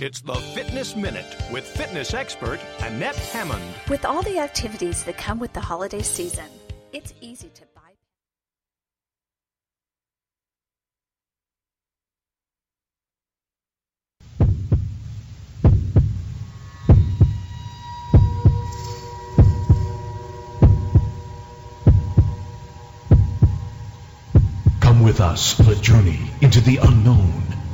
It's the Fitness Minute with fitness expert Annette Hammond. With all the activities that come with the holiday season, it's easy to buy. Come with us on a journey into the unknown,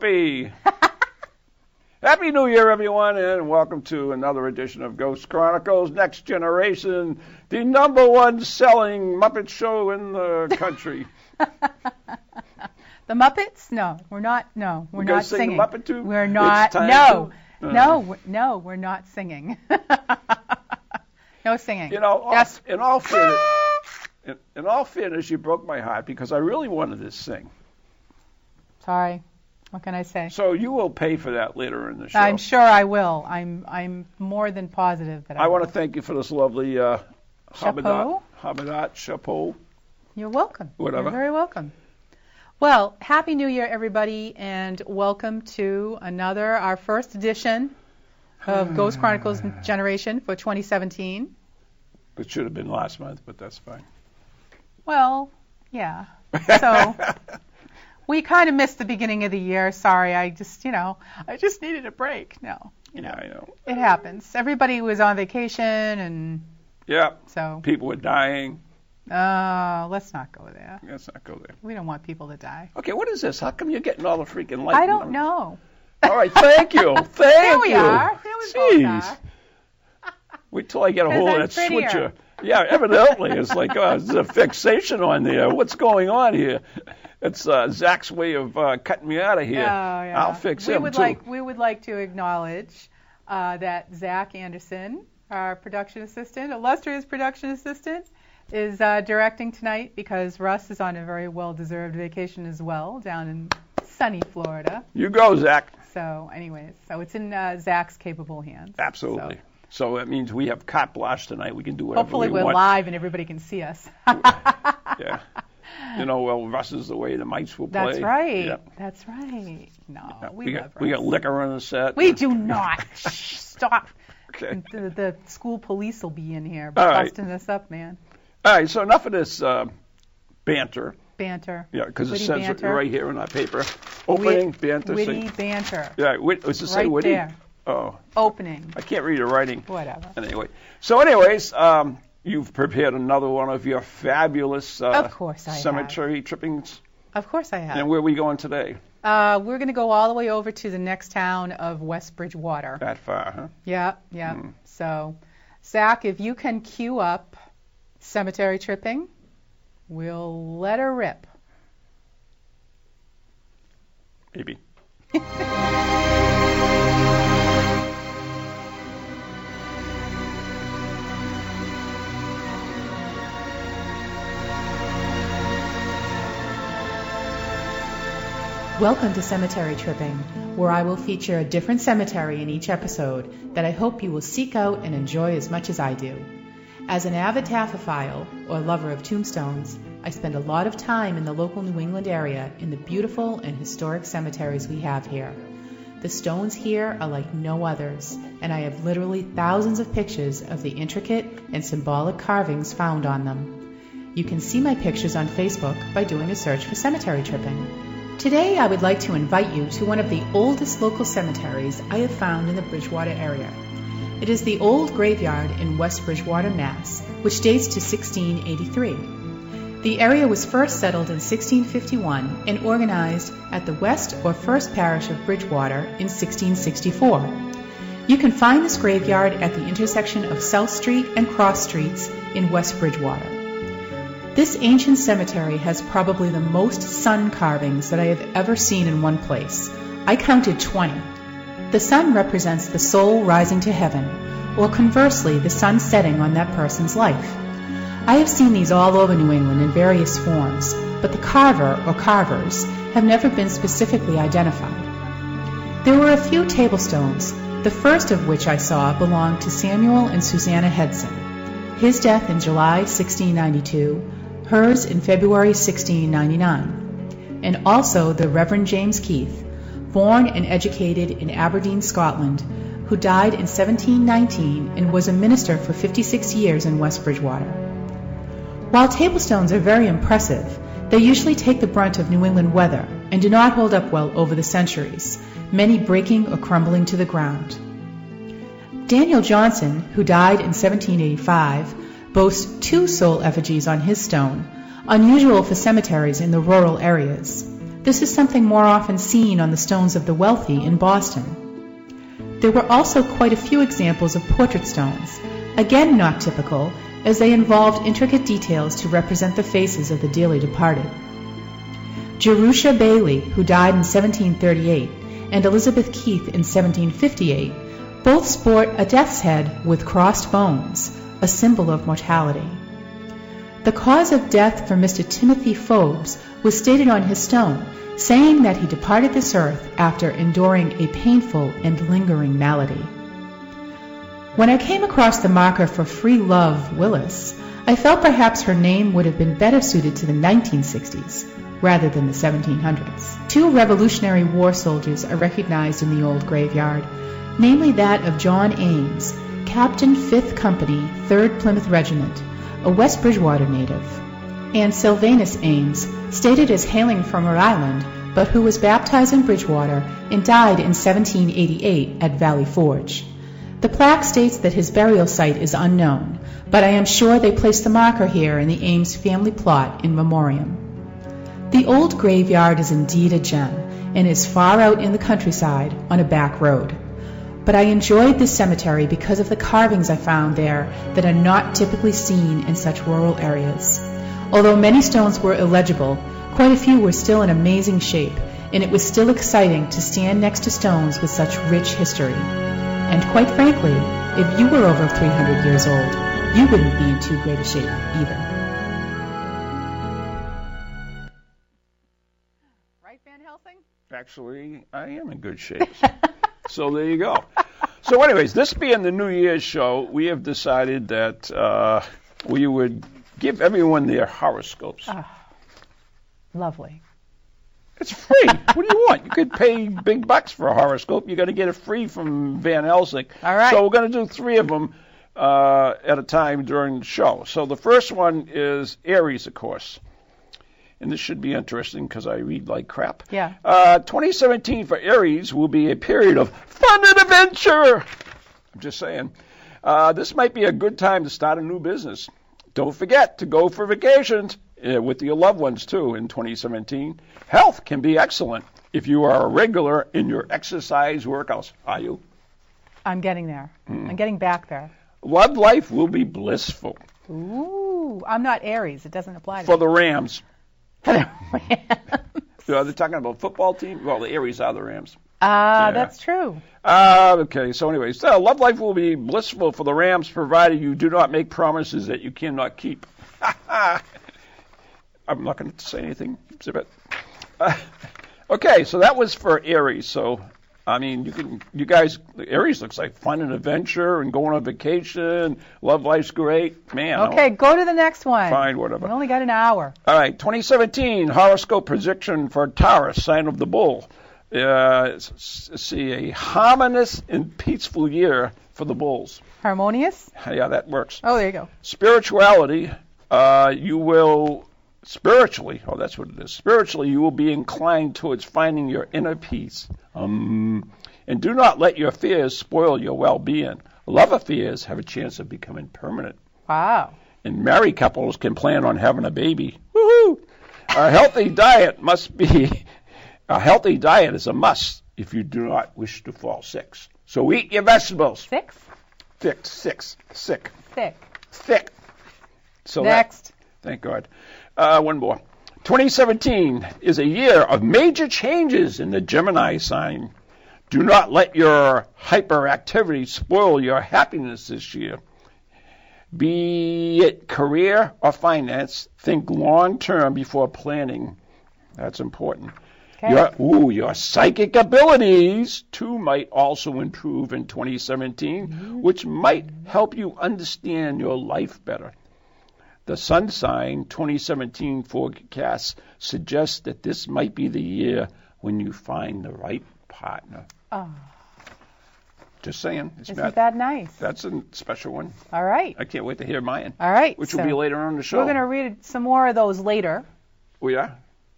Whoopee! Happy New Year, everyone, and welcome to another edition of Ghost Chronicles Next Generation, the number one selling Muppet show in the country. The Muppets? No, we're not. No, we're We're not sing singing. Muppet too? We're not. No, to? Uh. no, no, we're not singing. no singing. You know, all- yes. in all fairness, in, in all fairness, you broke my heart because I really wanted to sing. Sorry. What can I say? So you will pay for that later in the show. I'm sure I will. I'm. I'm more than positive that I. I want to thank you for this lovely uh, Chapeau? Habadat chapeau. You're welcome. Whatever. You're very welcome. Well, happy New Year, everybody, and welcome to another, our first edition of Ghost Chronicles Generation for 2017. It should have been last month, but that's fine. Well, yeah. So we kind of missed the beginning of the year. Sorry, I just, you know, I just needed a break. No, you know, Yeah, I know. it happens. Everybody was on vacation, and Yeah, so people were dying. uh, let's not go there. Let's not go there. We don't want people to die. Okay, what is this? How come you're getting all the freaking light? I don't know. All right, thank you. Thank you. There we are. There we both Jeez. are. Wait till I get a hold of that prettier. switcher. Yeah, evidently it's like uh, there's a fixation on there. What's going on here? It's uh, Zach's way of uh, cutting me out of here. Oh, yeah. I'll fix we him would too. like we would like to acknowledge uh, that Zach Anderson, our production assistant, illustrious production assistant, is uh, directing tonight because Russ is on a very well-deserved vacation as well down in sunny Florida. You go, Zach. So, anyways, so it's in uh, Zach's capable hands. Absolutely. So, So that means we have carte blanche tonight. We can do whatever hopefully we we're live and everybody can see us. Yeah. You know, well, Russ is the way the mites will play. That's right. Yeah. That's right. No, Yeah, we, we, got, we got liquor on the set. We do not. Shh, Stop. Okay. The, the school police will be in here right. busting us up, man. All right, so enough of this uh, banter. Banter. Yeah, because it says banter. right here in our paper. Opening banter. Witty banter. yeah, wit, does it say Right witty? there. Oh, Opening. I can't read the writing. Whatever. Anyway, so anyways, um, you've prepared another one of your fabulous uh, Of course I have. cemetery trippings. Of course I have. And where are we going today? Uh, we're going to go all the way over to the next town of West Bridgewater. That far, huh? Yeah, yeah. Hmm. So, Zach, if you can cue up cemetery tripping, we'll let her rip. Maybe. Welcome to Cemetery Tripping, where I will feature a different cemetery in each episode that I hope you will seek out and enjoy as much as I do. As an avid taphophile, or lover of tombstones, I spend a lot of time in the local New England area in the beautiful and historic cemeteries we have here. The stones here are like no others, and I have literally thousands of pictures of the intricate and symbolic carvings found on them. You can see my pictures on Facebook by doing a search for Cemetery Tripping. Today, I would like to invite you to one of the oldest local cemeteries I have found in the Bridgewater area. It is the Old Graveyard in West Bridgewater, Mass., which dates to 1683. The area was first settled in 1651 and organized at the west or first parish of Bridgewater in 1664. You can find this graveyard at the intersection of South Street and Cross Streets in West Bridgewater. This ancient cemetery has probably the most sun carvings that I have ever seen in one place, I counted 20. The sun represents the soul rising to heaven, or conversely, the sun setting on that person's life. I have seen these all over New England in various forms, but the carver or carvers have never been specifically identified. There were a few table stones, the first of which I saw belonged to Samuel and Susanna Hedson. His death in July 1692, hers in February 1699, and also the Reverend James Keith, born and educated in Aberdeen, Scotland, who died in 1719 and was a minister for 56 years in West Bridgewater. While table stones are very impressive, they usually take the brunt of New England weather and do not hold up well over the centuries, many breaking or crumbling to the ground. Daniel Johnson, who died in 1785, boasts two soul effigies on his stone, unusual for cemeteries in the rural areas. This is something more often seen on the stones of the wealthy in Boston. There were also quite a few examples of portrait stones, again not typical, as they involved intricate details to represent the faces of the dearly departed. Jerusha Bailey, who died in 1738, and Elizabeth Keith in 1758 both sport a death's head with crossed bones, a symbol of mortality. The cause of death for Mr. Timothy Forbes was stated on his stone, saying that he departed this earth after enduring a painful and lingering malady. When I came across the marker for Free Love Willis, I felt perhaps her name would have been better suited to the 1960s rather than the 1700s. Two Revolutionary War soldiers are recognized in the old graveyard, namely that of John Ames, Captain 5th Company, 3rd Plymouth Regiment, a West Bridgewater native, and Sylvanus Ames, stated as hailing from Rhode Island, but who was baptized in Bridgewater and died in 1788 at Valley Forge. The plaque states that his burial site is unknown, but I am sure they placed the marker here in the Ames family plot in memoriam. The old graveyard is indeed a gem and is far out in the countryside on a back road. But I enjoyed this cemetery because of the carvings I found there that are not typically seen in such rural areas. Although many stones were illegible, quite a few were still in amazing shape, and it was still exciting to stand next to stones with such rich history. And quite frankly, if you were over 300 years old, you wouldn't be in too great a shape either. Right, Van Helsing? Actually, I am in good shape. so there you go. So, anyways, this being the New Year's show, we have decided that uh, we would give everyone their horoscopes. Lovely. It's free. what do you want? You could pay big bucks for a horoscope. You're going to get it free from Van Helsing. All right. So we're going to do three of them uh, at a time during the show. So the first one is Aries, of course. And this should be interesting because I read like crap. Yeah. Uh, 2017 for Aries will be a period of fun and adventure. I'm just saying. Uh, this might be a good time to start a new business. Don't forget to go for vacations uh, with your loved ones too in 2017. Health can be excellent if you are a regular in your exercise workouts. Are you? I'm getting there. Hmm. I'm getting back there. Love life will be blissful Ooh, I'm not Aries. It doesn't apply to me. for me. the Rams. So they're talking about football team. Well, the Aries are the Rams. Ah, that's true. Uh, okay, so anyways, so love life will be blissful for the Rams provided you do not make promises that you cannot keep. I'm not going to say anything. Zip it. Uh, okay, so that was for Aries. So, I mean, you can, you guys, Aries looks like fun and adventure and going on vacation. Love life's great, man. Okay, go to the next one. Fine, whatever. We only got an hour. All right, 2017 horoscope prediction for Taurus, sign of the bull. Uh, see a harmonious and peaceful year for the bulls. Harmonious? Yeah, that works. Oh, there you go. Spirituality, uh, you will spiritually. Oh, that's what it is. Spiritually, you will be inclined towards finding your inner peace. Um, and do not let your fears spoil your well-being. Love affairs have a chance of becoming permanent Wow. and married couples can plan on having a baby. Woohoo! A healthy diet must be a healthy diet is a must if you do not wish to fall sick. So eat your vegetables. Six? Thick, six, sick, Thick. thick. So that- Next. thank God. Uh, one more. 2017 is a year of major changes in the Gemini sign. Do not let your hyperactivity spoil your happiness this year. Be it career or finance, think long term before planning. That's important. Okay. Your, ooh, your psychic abilities too might also improve in 2017, which might help you understand your life better. The sun sign 2017 forecast suggests that this might be the year when you find the right partner. Oh, Just saying. It's isn't that nice? that's a special one. All right. I can't wait to hear mine, All right. which so will be later on the show. We're going to read some more of those later. Oh, yeah?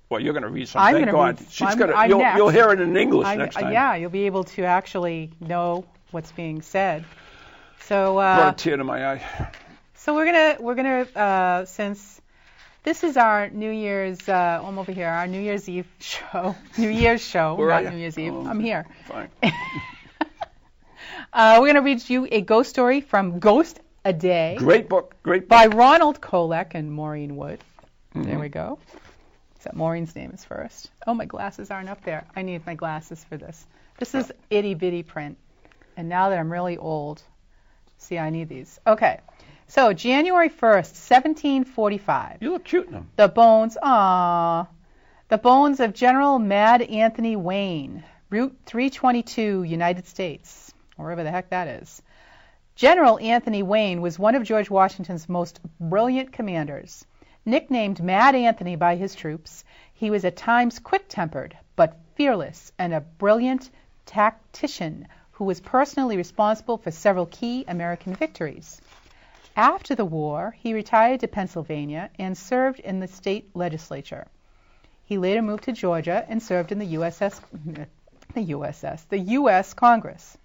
Well, you're going to read some. I'm Thank God. read- She's I'm- gonna, I'm you'll, next. you'll hear it in English I- next time. yeah, you'll be able to actually know what's being said. So, Brought uh, a tear to my eye. So we're gonna we're gonna uh, since this is our New Year's uh, I'm over here our New Year's Eve show New Year's show not? New Year's Eve Oh, I'm here. Fine. Uh, we're gonna read you a ghost story from Ghost a Day Great book. Great book. by Ronald Kolek and Maureen Wood. Mm-hmm. There we go. Except Maureen's name is first. Oh, my glasses aren't up there. I need my glasses for this. This is itty bitty print. And now that I'm really old, see, I need these. Okay. So, January 1st, 1745. You look cute in them. The bones, ah, the bones of General Mad Anthony Wayne, Route 322, United States, wherever the heck that is. General Anthony Wayne was one of George Washington's most brilliant commanders. Nicknamed Mad Anthony by his troops, he was at times quick tempered, but fearless and a brilliant tactician who was personally responsible for several key American victories. After the war, he retired to Pennsylvania and served in the state legislature. He later moved to Georgia and served in the USS, the USS, the U.S. Congress.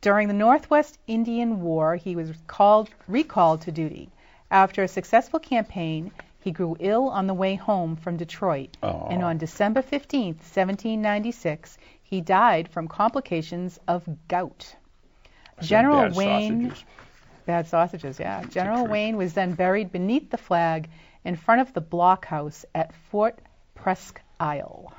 During the Northwest Indian War, he was called, recalled to duty. After a successful campaign, he grew ill on the way home from Detroit, Aw. and on December 15, 1796, he died from complications of gout. General Wayne sausages. Bad sausages, yeah. General. Wayne was then buried beneath the flag in front of the blockhouse at Fort Presque Isle.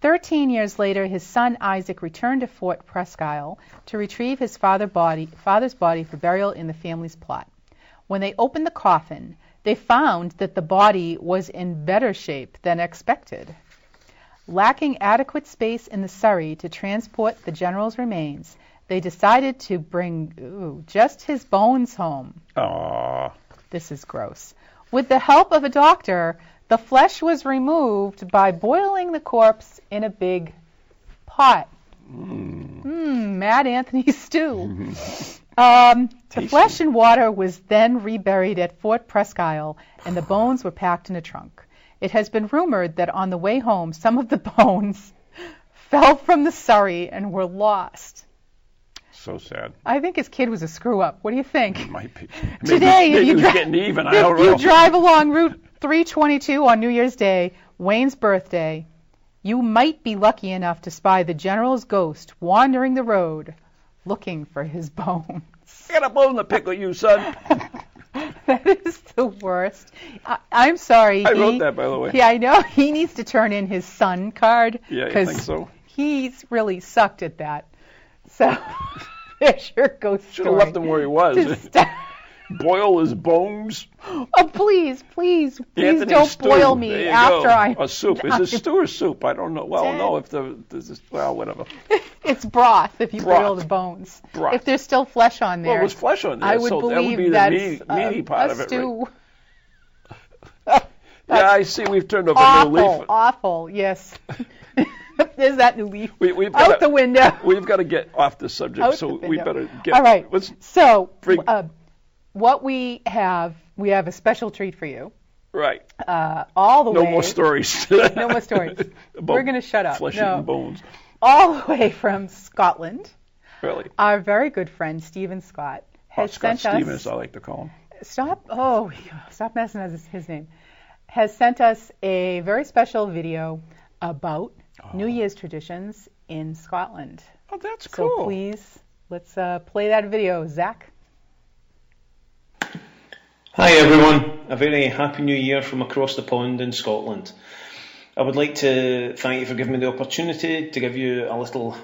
Thirteen years later, his son Isaac returned to Fort Presque Isle to retrieve his father body, father's body for burial in the family's plot. When they opened the coffin, they found that the body was in better shape than expected. Lacking adequate space in the Surrey to transport the general's remains, they decided to bring ooh, just his bones home. Aw. This is gross. With the help of a doctor, the flesh was removed by boiling the corpse in a big pot. Mmm, Mad Anthony stew. Um, the flesh and water was then reburied at Fort Presque Isle, and the bones were packed in a trunk. It has been rumored that on the way home, some of the bones fell from the Surrey and were lost. So sad. I think his kid was a screw up. What do you think? Might be. Today, maybe, if maybe you dri- getting even. I don't you know. drive along Route 322 on New Year's Day, Wayne's birthday, you might be lucky enough to spy the general's ghost wandering the road looking for his bones. I got a bone to pick with you, son. that is the worst. I, I'm sorry. I he- wrote that, by the way. Yeah, I know. He needs to turn in his son card. Yeah, you 'cause think so? He's really sucked at that. So your ghost Should have left him where he was. Just- Boil his bones. oh, please, please, please Anthony don't stew. boil me after go. I. A soup. Is it stew or soup? I don't know. Well, Dead. no. If the this is, well, whatever. It's broth if you Broth. boil the bones. Broth. If there's still flesh on there, Well, there's flesh on there, I would so that would be the that's meaty, a- part a of it. Right? stew. Yeah, I see. We've turned over a new Awful, leaf. awful. Yes. there's that new leaf We, we've out got the window. We've got to get off the subject, Out so the we better get. All right. Let's, So, uh, what we have, we have a special treat for you. right. Uh, all the No way, more stories. No more stories. We're gonna shut up. Flesh No. and bones. all the way from Scotland. Really. Our very good friend Stephen Scott has Scott sent Stevens, us. I like to call him. Stop! Oh, stop messing with his, his name. Has sent us a very special video about New Year's traditions in Scotland. Oh, that's So cool. please, let's uh, play that video, Zach. Hi everyone. a very happy new year from across the pond in Scotland. I would like to thank you for giving me the opportunity to give you a little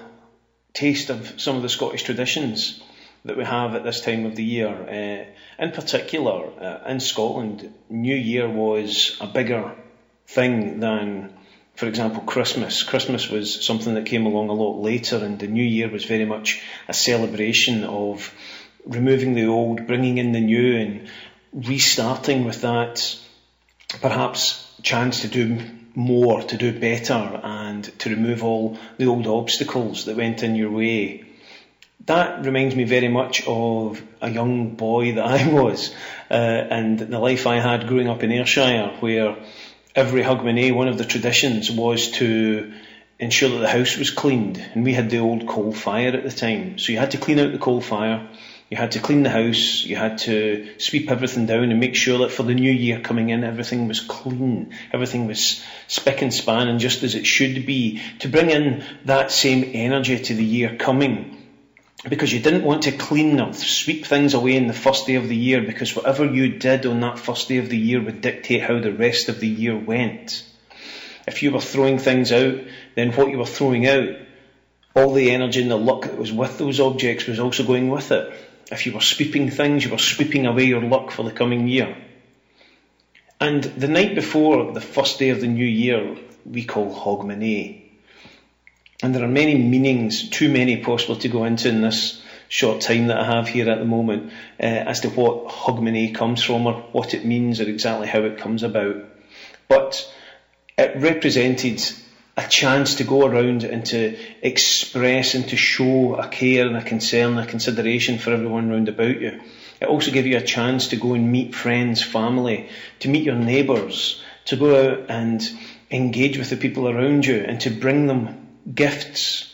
taste of some of the Scottish traditions that we have at this time of the year. Uh, in particular, uh, in Scotland, New Year was a bigger thing than, for example, Christmas. Christmas was something that came along a lot later, and the New Year was very much a celebration of removing the old, bringing in the new, and restarting with that perhaps chance to do more, to do better, and to remove all the old obstacles that went in your way. That reminds me very much of a young boy that I was, uh, and the life I had growing up in Ayrshire, where every Hogmanay, one of the traditions was to ensure that the house was cleaned, and we had the old coal fire at the time, so you had to clean out the coal fire you had to clean the house, you had to sweep everything down and make sure that for the new year coming in, everything was clean, everything was spick and span and just as it should be, to bring in that same energy to the year coming. Because you didn't want to clean or sweep things away in the first day of the year, because whatever you did on that first day of the year would dictate how the rest of the year went. If you were throwing things out, then what you were throwing out, all the energy and the luck that was with those objects was also going with it. If you were sweeping things, you were sweeping away your luck for the coming year. And the night before the first day of the new year, we call Hogmanay. And there are many meanings, too many possible to go into in this short time that I have here at the moment, uh, as to what Hogmanay comes from or what it means or exactly how it comes about. But it represented a chance to go around and to express and to show a care and a concern, and a consideration for everyone round about you. It also gave you a chance to go and meet friends, family, to meet your neighbours, to go out and engage with the people around you and to bring them gifts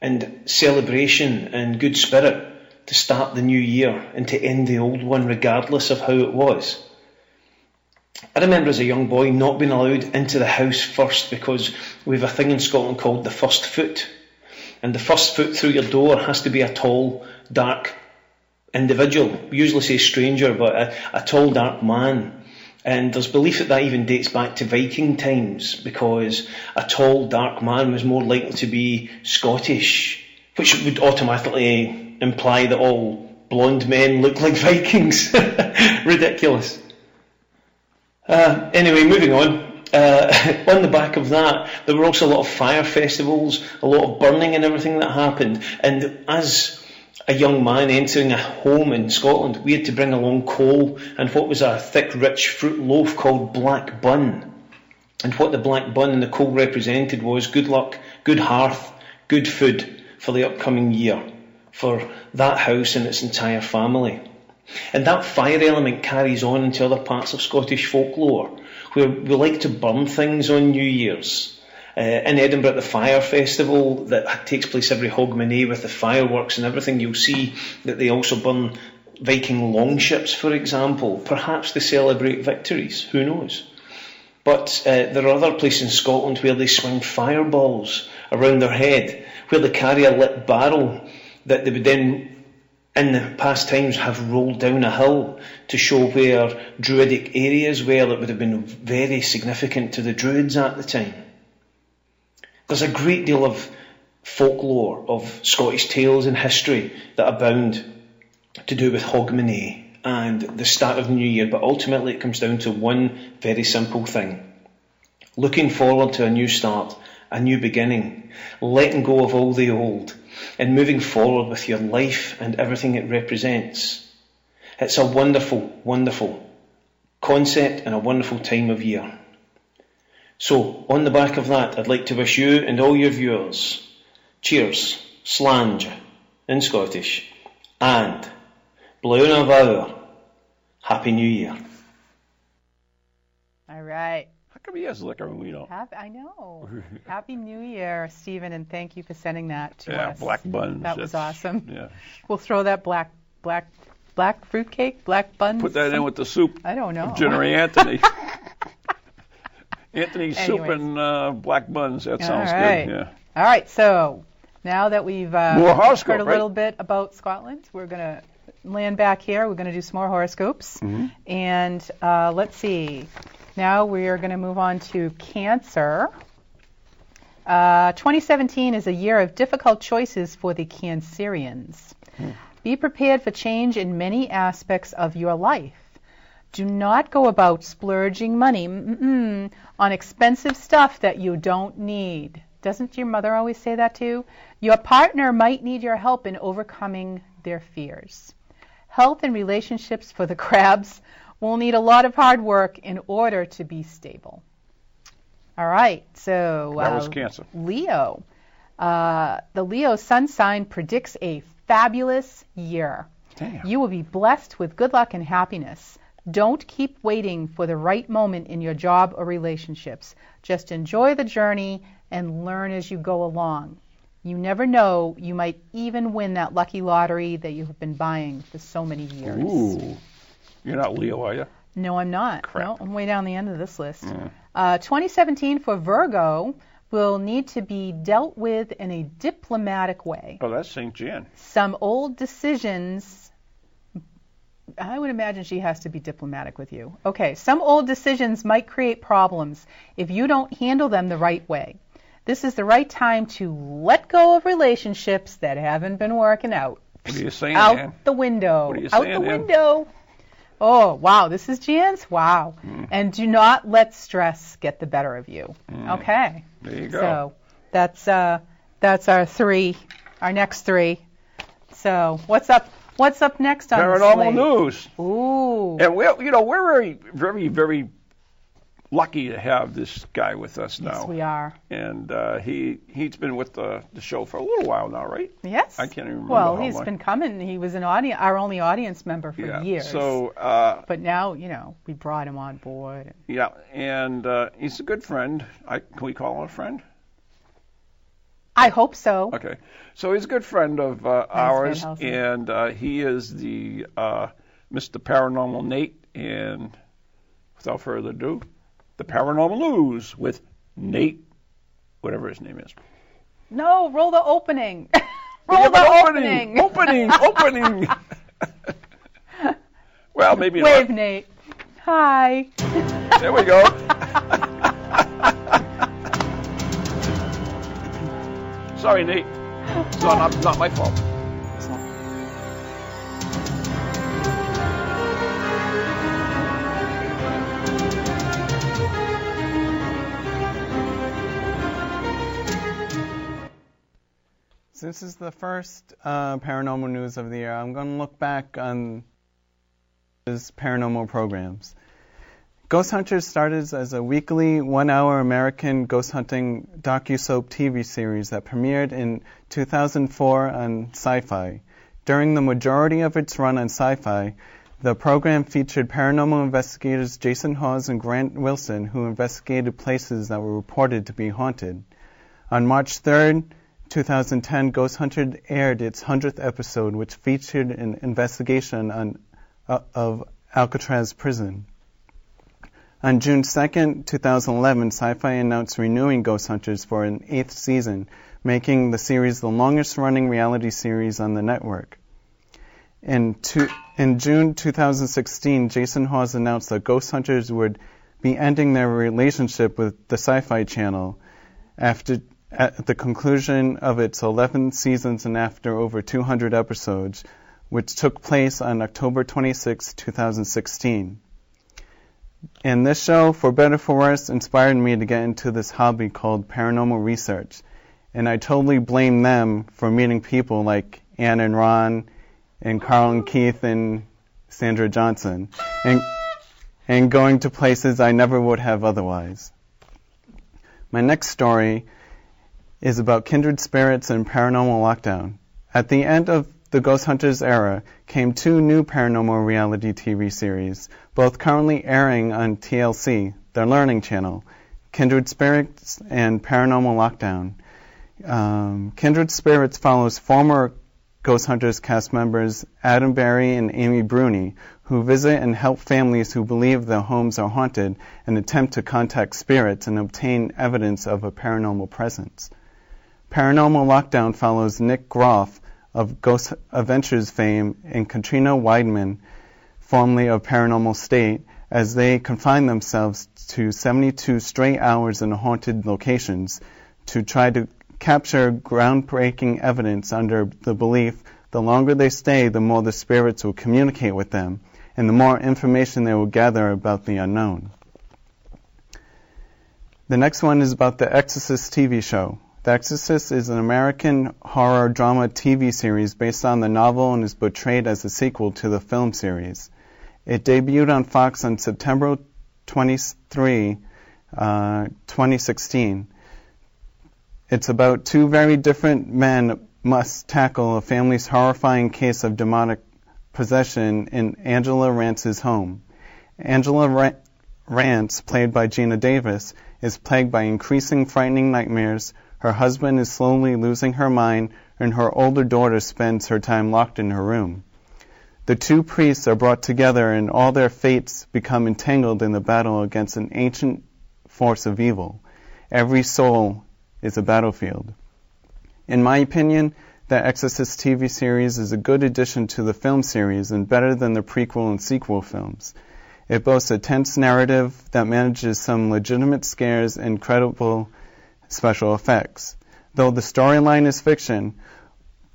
and celebration and good spirit to start the new year and to end the old one regardless of how it was. I remember as a young boy not being allowed into the house first because we have a thing in Scotland called the first foot. And the first foot through your door has to be a tall, dark individual. We usually say stranger, but a, a tall, dark man. And there's belief that that even dates back to Viking times because a tall, dark man was more likely to be Scottish, which would automatically imply that all blonde men look like Vikings. Ridiculous. Uh, anyway, moving on. Uh, on the back of that, there were also a lot of fire festivals, a lot of burning and everything that happened. And as a young man entering a home in Scotland, we had to bring along coal and what was a thick, rich fruit loaf called black bun. And what the black bun and the coal represented was good luck, good hearth, good food for the upcoming year, for that house and its entire family. And that fire element carries on into other parts of Scottish folklore, where we like to burn things on New Year's. Uh, in Edinburgh at the Fire Festival that takes place every Hogmanay with the fireworks and everything, you'll see that they also burn Viking longships, for example, perhaps to celebrate victories, who knows. But uh, there are other places in Scotland where they swing fireballs around their head, where they carry a lit barrel that they would then in the past times have rolled down a hill to show where druidic areas were that would have been very significant to the druids at the time. There's a great deal of folklore, of Scottish tales and history that abound to do with Hogmanay and the start of the new year, but ultimately it comes down to one very simple thing. Looking forward to a new start, a new beginning, letting go of all the old, and moving forward with your life and everything it represents. It's a wonderful, wonderful concept and a wonderful time of year. So, on the back of that, I'd like to wish you and all your viewers cheers, slange in Scottish, and Blauna Vauer, Happy New Year. All right. How come he has liquor and we don't? Happy, I know. Happy New Year, Stephen, and thank you for sending that to yeah, us. Yeah, black buns. That was awesome. Yeah. We'll throw that black, black, black fruitcake, black buns. Put that in with the soup. I don't know. of General Anthony. Anthony's soup Anyways. and uh, black buns. That sounds All right. good. Yeah. All right, so now that we've uh, heard a right? little bit about Scotland, we're going to land back here. We're going to do some more horoscopes. Mm-hmm. And uh, let's see. Now we are going to move on to Cancer. Uh, 2017 is a year of difficult choices for the Cancerians. Be prepared for change in many aspects of your life. Do not go about splurging money mm-mm, on expensive stuff that you don't need. Doesn't your mother always say that to you? Your partner might need your help in overcoming their fears. Health and relationships for the crabs will need a lot of hard work in order to be stable. All right, so That was uh, Cancer. Leo. Uh, the Leo sun sign predicts a fabulous year. Damn. You will be blessed with good luck and happiness. Don't keep waiting for the right moment in your job or relationships. Just enjoy the journey and learn as you go along. You never know, you might even win that lucky lottery that you have been buying for so many years. Ooh. You're not Leo, are you? No, I'm not. Crap. No, I'm way down the end of this list. Uh, 2017 for Virgo will need to be dealt with in a diplomatic way. Oh, that's St. Jan. Some old decisions. I would imagine she has to be diplomatic with you. Okay, some old decisions might create problems if you don't handle them the right way. This is the right time to let go of relationships that haven't been working out. What are you saying, Out Ann? the window. What are you Out saying, the Ann? window. Oh, wow. This is Jan's? Wow. Mm. And do not let stress get the better of you. Okay. There you go. So that's uh that's our three, our next three. So what's up? What's up next on the Paranormal news. Ooh. And we're, you know, we're very, very, very lucky to have this guy with us now. Yes, we are. And uh, he he's been with the, the show for a little while now, right? Yes. I can't even remember Well, he's long. been coming. He was an audience, our only audience member for yeah. years. So uh, But now, you know, we brought him on board. yeah, and uh, he's a good friend. I, can we call him a friend? I hope so. Okay. So he's a good friend of uh, ours, and uh, he is the uh, Mr. Paranormal Nate. And without further ado, the Paranormal News with Nate, whatever his name is. No, roll the opening. roll the opening. opening, opening. well, maybe Wave, not. Nate. Hi. There we go. Sorry, Nate. It's not, not, not my fault. Since this is the first uh, paranormal news of the year, I'm going to look back on his paranormal programs. Ghost Hunters started as a weekly one-hour American ghost hunting docu-soap TV series that premiered in 2004 on Sci-Fi. During the majority of its run on Sci-Fi, the program featured paranormal investigators Jason Hawes and Grant Wilson, who investigated places that were reported to be haunted. On March 3, 2010, Ghost Hunter aired its 100th episode, which featured an investigation on, uh, of Alcatraz prison. On June 2, 2011, Sci-Fi announced renewing Ghost Hunters for an eighth season, making the series the longest-running reality series on the network. In, two, in June 2016, Jason Hawes announced that Ghost Hunters would be ending their relationship with the Sci-Fi Channel after at the conclusion of its 11 seasons and after over 200 episodes, which took place on October 26, 2016. And this show, for better for worse, inspired me to get into this hobby called paranormal research. And I totally blame them for meeting people like Ann and Ron, and Carl and Keith and Sandra Johnson, and, and going to places I never would have otherwise. My next story is about kindred spirits and paranormal lockdown. At the end of the Ghost Hunters era came two new paranormal reality TV series, both currently airing on TLC, their learning channel, Kindred Spirits and Paranormal Lockdown. Um, Kindred Spirits follows former Ghost Hunters cast members Adam Berry and Amy Bruni, who visit and help families who believe their homes are haunted and attempt to contact spirits and obtain evidence of a paranormal presence. Paranormal Lockdown follows Nick Groff, of Ghost Adventures fame and Katrina Weidman, formerly of Paranormal State, as they confine themselves to 72 straight hours in haunted locations to try to capture groundbreaking evidence under the belief the longer they stay, the more the spirits will communicate with them, and the more information they will gather about the unknown. The next one is about the Exorcist TV show. The Exorcist is an American horror drama TV series based on the novel and is portrayed as a sequel to the film series. It debuted on Fox on September 23, uh, 2016. It's about two very different men must tackle a family's horrifying case of demonic possession in Angela Rance's home. Angela Rance, played by Geena Davis, is plagued by increasing frightening nightmares. Her husband is slowly losing her mind, and her older daughter spends her time locked in her room. The two priests are brought together, and all their fates become entangled in the battle against an ancient force of evil. Every soul is a battlefield. In my opinion, the Exorcist TV series is a good addition to the film series and better than the prequel and sequel films. It boasts a tense narrative that manages some legitimate scares and credible special effects. Though the storyline is fiction,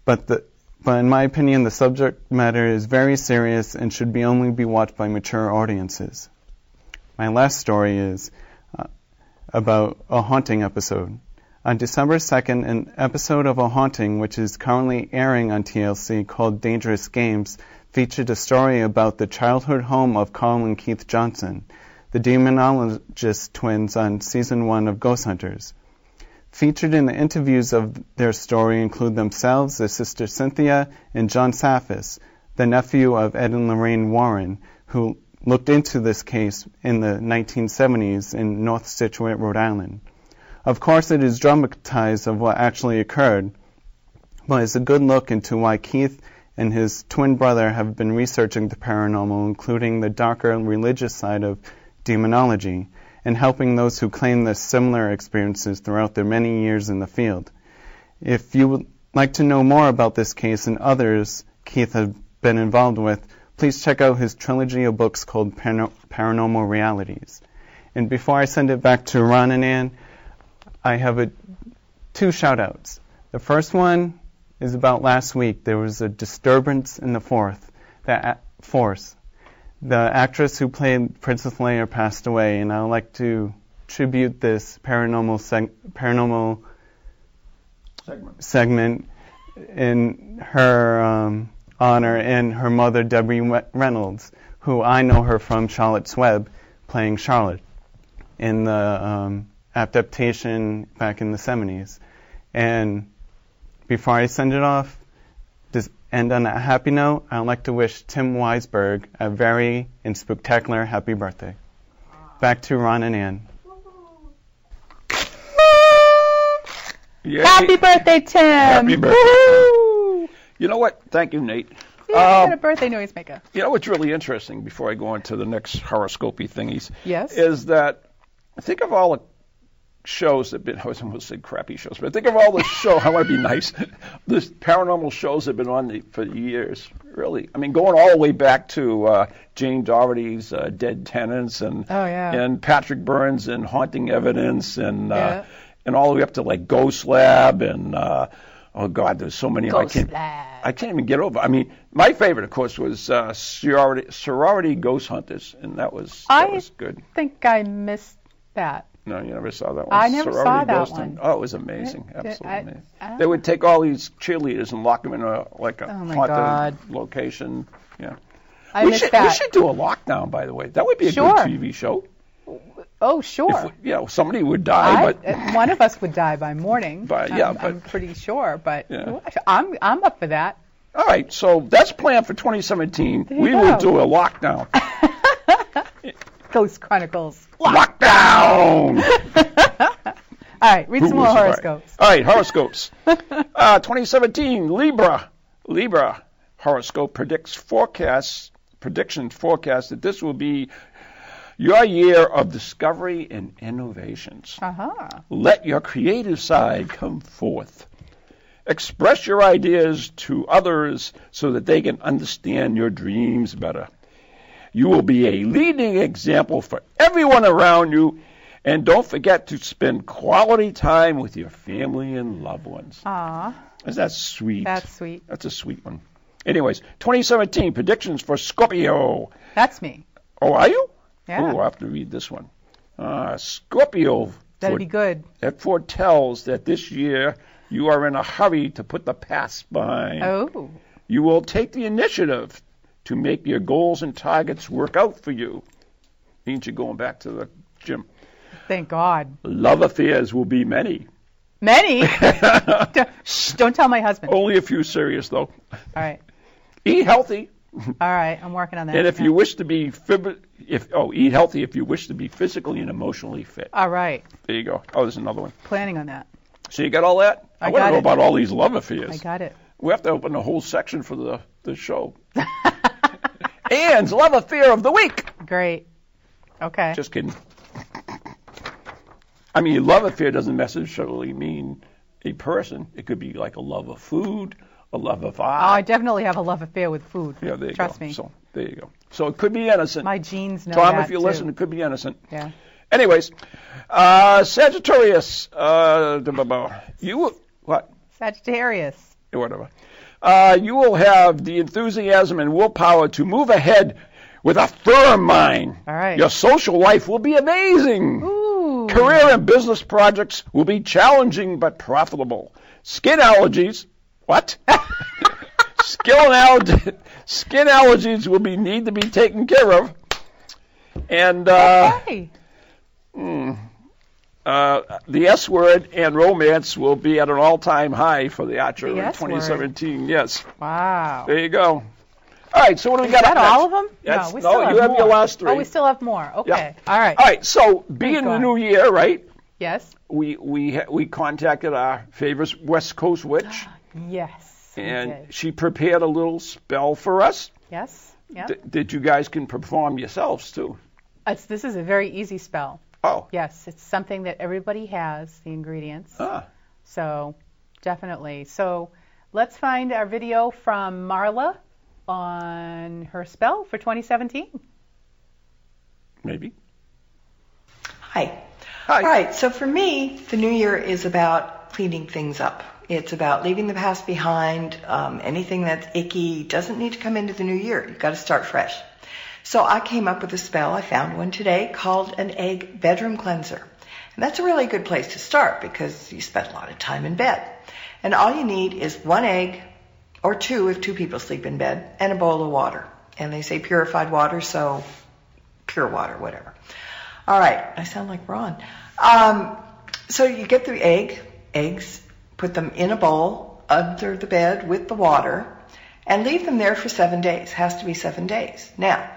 but the but in my opinion, the subject matter is very serious and should be only be watched by mature audiences. My last story is uh, about a haunting episode. On December 2nd, an episode of A Haunting, which is currently airing on TLC called Dangerous Games, featured a story about the childhood home of and Keith Johnson, the demonologist twins on season one of Ghost Hunters. Featured in the interviews of their story include themselves, their sister Cynthia, and John Zaffis, the nephew of Ed and Lorraine Warren, who looked into this case in the 1970s in North Scituate, Rhode Island. Of course, it is dramatized of what actually occurred, but it's a good look into why Keith and his twin brother have been researching the paranormal, including the darker religious side of demonology, and helping those who claim the similar experiences throughout their many years in the field. If you would like to know more about this case and others Keith has been involved with, please check out his trilogy of books called Paranormal Realities. And before I send it back to Ron and Ann, I have a, two shout outs. The first one is about last week. There was a disturbance in the fourth, the force. The actress who played Princess Leia passed away, and I would like to tribute this paranormal seg- paranormal segment. segment in her um, honor and her mother Debbie Reynolds, who I know her from Charlotte's Web, playing Charlotte in the um, adaptation back in the 70s. And before I send it off, just end on a happy note, I'd like to wish Tim Weisberg a very and spectacular happy birthday. Back to Ron and Ann. Yay. Happy birthday, Tim! Happy birthday. Woo-hoo! You know what? Thank you, Nate. Yeah, um, a birthday noise maker. You know what's really interesting before I go on to the next horoscopy thingies? Yes. Is that think of all the shows that have been, I was almost said crappy shows, but think of all the show. I want to be nice. the paranormal shows have been on the, for years, really. I mean, going all the way back to uh, Jane Doherty's uh, Dead Tenants and oh, yeah. and Patrick Burns and Haunting Evidence and uh, yeah. and all the way up to like Ghost Lab and uh, oh God, there's so many. Ghost I can't Lab. I can't even get over. I mean, my favorite, of course, was uh, sorority, sorority Ghost Hunters, and that was that I was good. I think I missed that. No, you never saw that one. I never Sorority saw that one. Oh, it was amazing. Absolutely I- amazing. I- They would take all these cheerleaders and lock them in a like a Oh, haunted God. location. Yeah. I we should that. we should do a lockdown, by the way. That would be a Sure. good TV show. oh, sure. If you know, somebody would die, I, but uh, one of us would die by morning. But, yeah, I'm, but- I'm pretty sure. But Yeah. I'm I'm up for that. all right. So that's planned for 2017. There you We will do a lockdown. Ghost Chronicles. lockdown. All right, read some more horoscopes. All right, horoscopes. uh, 2017, Libra. Libra horoscope predicts forecasts, predictions forecast that this will be your year of discovery and innovations. Uh huh. Let your creative side come forth. Express your ideas to others so that they can understand your dreams better. You will be a leading example for everyone around you. And don't forget to spend quality time with your family and loved ones. Aw, Is that sweet? that's sweet. That's a sweet one. Anyways, 2017 predictions for Scorpio. That's me. Oh, are you? Yeah. Oh, I have to read this one. Uh, Scorpio. That'd be good. That foretells that this year you are in a hurry to put the past behind. Oh, You will take the initiative to make your goals and targets work out for you. Means you're going back to the gym. thank God. Love affairs will be many. Many. don't, shh, don't tell my husband. Only a few serious, though. All right. Eat healthy. All right. I'm working on that. And if Yeah. you wish to be fib- if oh eat healthy if you wish to be physically and emotionally fit. All right. There you go. Oh, there's another one. Planning on that. So you got all that? I want to know about all these love affairs. I got it. We have to open a whole section for the the show. Ann's love affair of the week. Great. Okay. Just kidding. I mean, love affair doesn't necessarily mean a person. It could be like a love of food, a love of Oh. I definitely have a love affair with food. yeah, there you Trust go. me. So there you go. So it could be innocent. My genes know Tom, that if you too. listen, it could be innocent. Yeah. Anyways, uh, Sagittarius, uh, da- ba- ba- you what? Sagittarius. Whatever. Uh, you will have the enthusiasm and willpower to move ahead with a firm mind. All right. Your social life will be amazing. Ooh. Career and business projects will be challenging but profitable. Skin allergies, what? Skin, allerg- skin allergies will be need to be taken care of. And uh, Okay. Uh, the S word and romance will be at an all-time high for the Archer The in S word. 2017. Yes, Wow. there you go. All right, so what do we Is got that all of them? That's- no, we no, still you have have more. your last three. Oh, we still have more. Okay. Yeah. All right. All right, so being the God. new year, right? Yes. We we ha- we contacted our favorite West Coast witch, Yes. we and she prepared a little spell for us. Yes. Yeah. D- that you guys can perform yourselves too. It's, this is a very easy spell. Oh, Yes, it's something that everybody has, the ingredients. ah, So, definitely. So, let's find our video from Marla on her spell for 2017. maybe. Hi. Hi. All right. So for me, the new year is about cleaning things up. It's about leaving the past behind. Um, anything that's icky doesn't need to come into the new year. You've got to start fresh. So I came up with a spell. I found one today called an egg bedroom cleanser. And that's a really good place to start because you spend a lot of time in bed. And all you need is one egg or two if two people sleep in bed and a bowl of water. And they say purified water, so pure water, whatever. All right, I sound like Ron. Um, so you get the egg, eggs, put them in a bowl under the bed with the water, and leave them there for seven days. Has to be seven days. Now,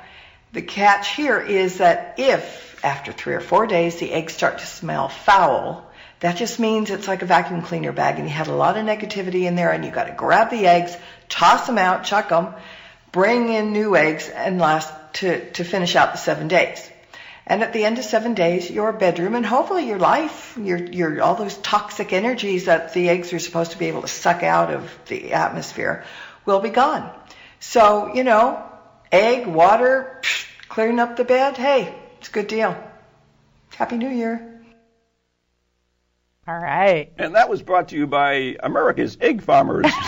the catch here is that if after three or four days the eggs start to smell foul, that just means it's like a vacuum cleaner bag and you had a lot of negativity in there and you got to grab the eggs, toss them out, chuck them, bring in new eggs and last to, to finish out the seven days. And at the end of seven days, your bedroom and hopefully your life, your, your, all those toxic energies that the eggs are supposed to be able to suck out of the atmosphere will be gone. So, you know, egg, water, clearing up the bed, hey, it's a good deal. Happy New Year. All right. And that was brought to you by America's Egg Farmers.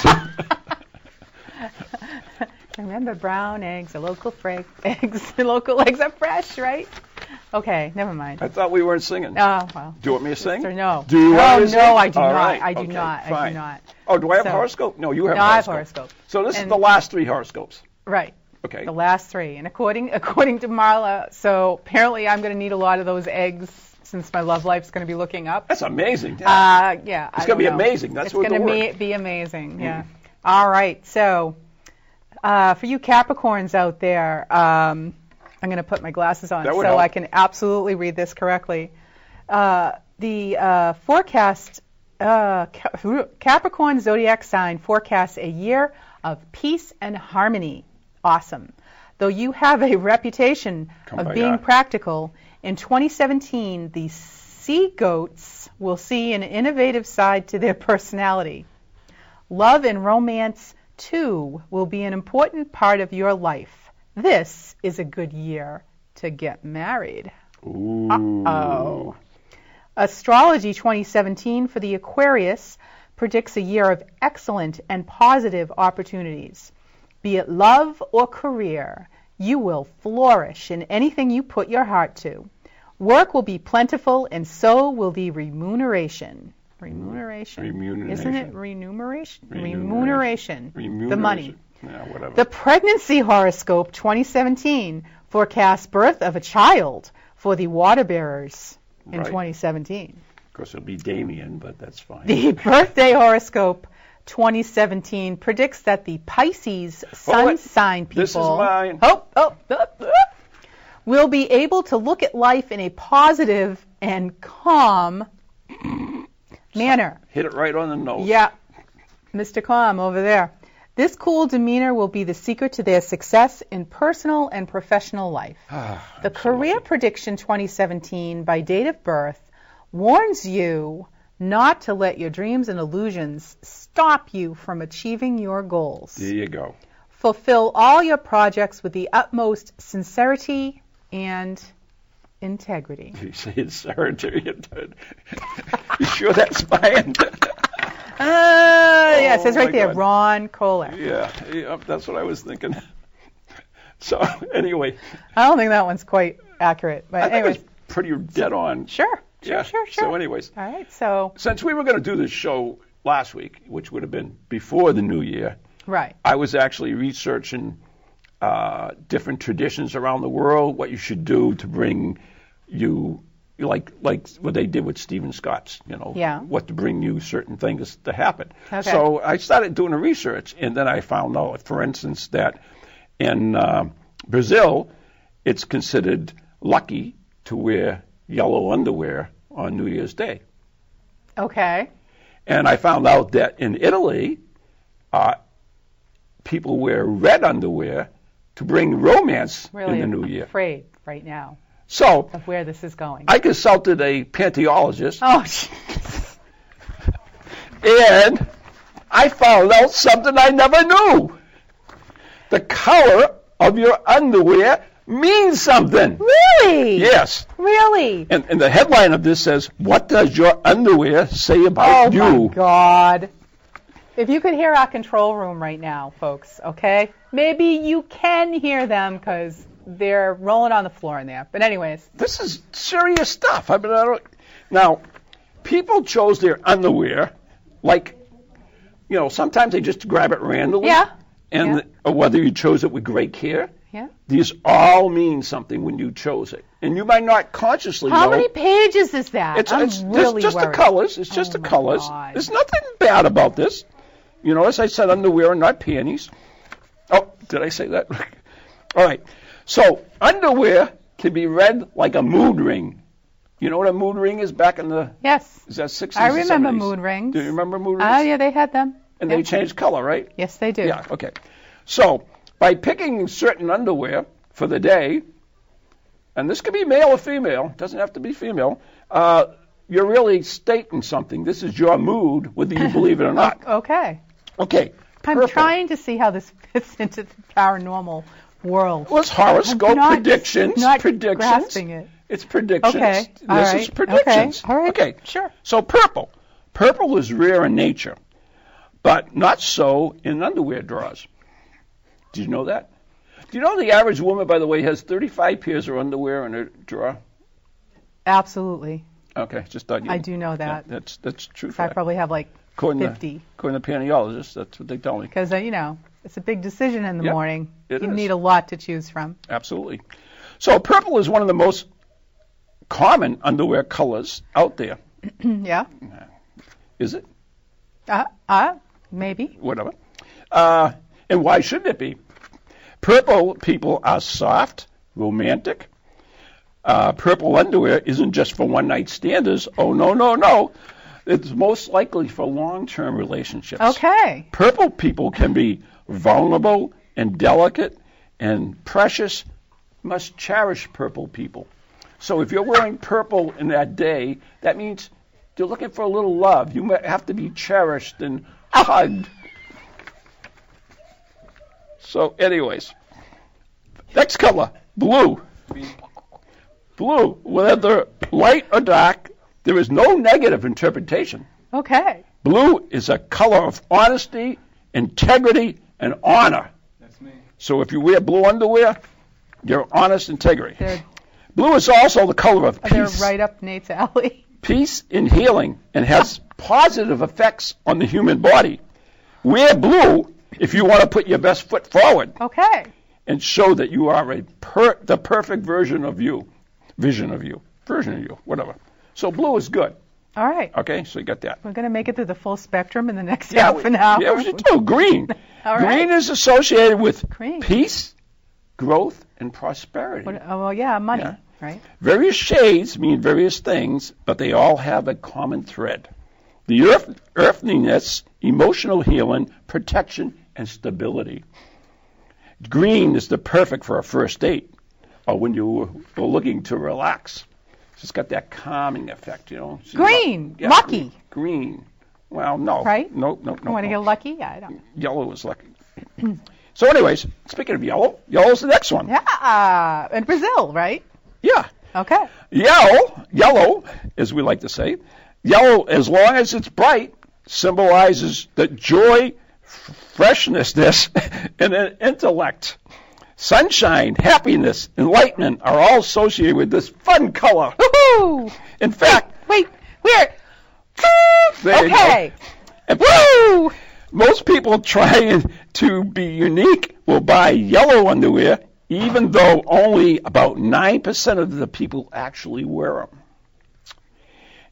Remember, brown eggs, the local fra- eggs, the local eggs are fresh, right? Okay, never mind. I thought we weren't singing. Oh well. Do you want me to sing? Or no. Do you no, want me to sing? no, sing? I do All not. right, I do okay, not. I do not. Oh, do I have So- horoscope? No, you have No, I have horoscope. horoscope. So this is the last three horoscopes. Right. Okay. The last three, and according according to Marla, so apparently I'm going to need a lot of those eggs since my love life's going to be looking up. That's amazing. Yeah. Uh, yeah. It's gonna be know. amazing. That's it's what gonna be, amazing. Yeah. All right. So, uh, for you Capricorns out there, um, I'm going to put my glasses on so help. I can absolutely read this correctly. Uh, the uh, forecast, uh, Capricorn zodiac sign forecasts a year of peace and harmony. Awesome. Though you have a reputation of being Kumbaya. practical, in 2017, the sea goats will see an innovative side to their personality. Love and romance, too, will be an important part of your life. This is a good year to get married. Ooh. Uh-oh. Astrology 2017 for the Aquarius predicts a year of excellent and positive opportunities. Be it love or career, you will flourish in anything you put your heart to. Work will be plentiful, and so will the remuneration. Remuneration. Remuneration. Isn't it remuneration? Remuneration. Remuneration. The money. Yeah, whatever. The Pregnancy Horoscope 2017 forecasts birth of a child for the water bearers in Right. 2017. of course, it'll be Damien, but that's fine. The Birthday Horoscope 2017 predicts that the Pisces sun wait. sign people This is mine. Oh, oh, oh, oh, will be able to look at life in a positive and calm manner. Hit it right on the nose. Yeah, Mr. Calm over there. This cool demeanor will be the secret to their success in personal and professional life. Ah, the Career Prediction 2017 by date of birth warns you not to let your dreams and illusions stop you from achieving your goals. There you go. Fulfill all your projects with the utmost sincerity and integrity. You say it's surgery. you sure that's mine? Uh, yeah, it says Oh, right there, God. Ron Kolek. yeah, yeah, that's what I was thinking. So anyway, I don't think that one's quite accurate, but think anyways, pretty dead on. sure, yeah. sure, sure. So anyways, All right, so since we were going to do this show last week, which would have been before the new year, right, I was actually researching uh, different traditions around the world, what you should do to bring you, like like what they did with Stephen Scott's, you know, Yeah. what to bring you certain things to happen. Okay. So I started doing the research, and then I found out, for instance, that in uh, Brazil, it's considered lucky to wear yellow underwear on New Year's Day. okay, And I found out that in Italy, uh, people wear red underwear to bring romance really in the new year. afraid right now So of where this is going. I consulted a pantyologist, oh, and I found out something I never knew. The color of your underwear means something. really? Yes. Really? And, and the headline of this says, What does your underwear say Oh about my you? God. If you could hear our control room right now, folks, okay? Maybe you can hear them because they're rolling on the floor in there. But anyways, this is serious stuff. I mean, I don't. Now, people chose their underwear like, you know, sometimes they just grab it randomly. yeah, And yeah. or whether you chose it with great care. Yeah. These all mean something when you chose it, and you might not consciously How know. many pages is that? it's I'm it's really just, just the colors. It's just Oh the colors. God. There's nothing bad about this. You know, as I said, underwear and not panties. Oh, did I say that? all right. So underwear can be read like a mood ring. You know what a mood ring is back in the Yes. is that 60s I remember 70s? mood rings. Do you remember mood oh, rings? Oh, yeah, they had them. And yeah. they changed color, right? Yes, they do. Yeah, okay. So, by picking certain underwear for the day, and this could be male or female, doesn't have to be female, uh, you're really stating something. This is your mood, whether you believe it or not. Okay. Okay. I'm trying to see how this fits into the paranormal world. Well, it's horoscope I'm not- predictions. not predictions. grasping it. It's predictions. Okay, This all is predictions. okay, all right, Okay. sure. So purple. Purple is rare in nature, but not so in underwear drawers. Did you know that? Do you know the average woman, by the way, has 35 pairs of underwear in her drawer? Absolutely. Okay, just thought you. I do know that. Yeah, that's that's true. I probably have like according 50. To, according to pantyologists, that's what they tell me. Because, uh, you know, it's a big decision in the Yep, morning. you is. need a lot to choose from. Absolutely. So purple is one of the most common underwear colors out there. yeah. Is it? Uh, uh, maybe. whatever. Uh, and why shouldn't it be? Purple people are soft, romantic. Uh, purple underwear isn't just for one night standers. Oh, no, no, no. It's most likely for long term relationships. Okay. Purple people can be vulnerable and delicate and precious. Must cherish purple people. So if you're wearing purple in that day, that means you're looking for a little love. You might have to be cherished and hugged. So, anyways, next color, blue. Blue, whether light or dark, there is no negative interpretation. Okay. Blue is a color of honesty, integrity, and honor. That's me. So if you wear blue underwear, you're honest integrity. They're, Blue is also the color of they're peace, right up Nate's alley. peace and healing, and has positive effects on the human body. Wear blue if you want to put your best foot forward Okay. and show that you are a per- the perfect version of you, vision of you, version of you, whatever. So blue is good. All right. Okay, so you got that. We're going to make it through the full spectrum in the next Yeah, half an hour. yeah, we should do green. All green right. is associated with Green. peace, growth, and prosperity. What, oh, well, yeah, money, Yeah. right? Various shades mean various things, but they all have a common thread. The earth, earthiness, emotional healing, protection, and stability. Green is the perfect for a first date or when you are looking to relax. It's got that calming effect, you know. So you Green, yeah, lucky. Green. Well, no. Right? No, no, You no. want to no. get lucky? I don't. Yellow is lucky. so, anyways, speaking of yellow, yellow's the next one. Yeah. In Brazil, right? Yeah. Okay. Yellow, yellow, as we like to say, yellow, as long as it's bright, symbolizes the joy, freshness, and an intellect. Sunshine, happiness, enlightenment are all associated with this fun color. Woohoo! In fact, Wait, we're. there you. Okay. Woo! most people trying to be unique will buy yellow underwear, even though only about 9% of the people actually wear them.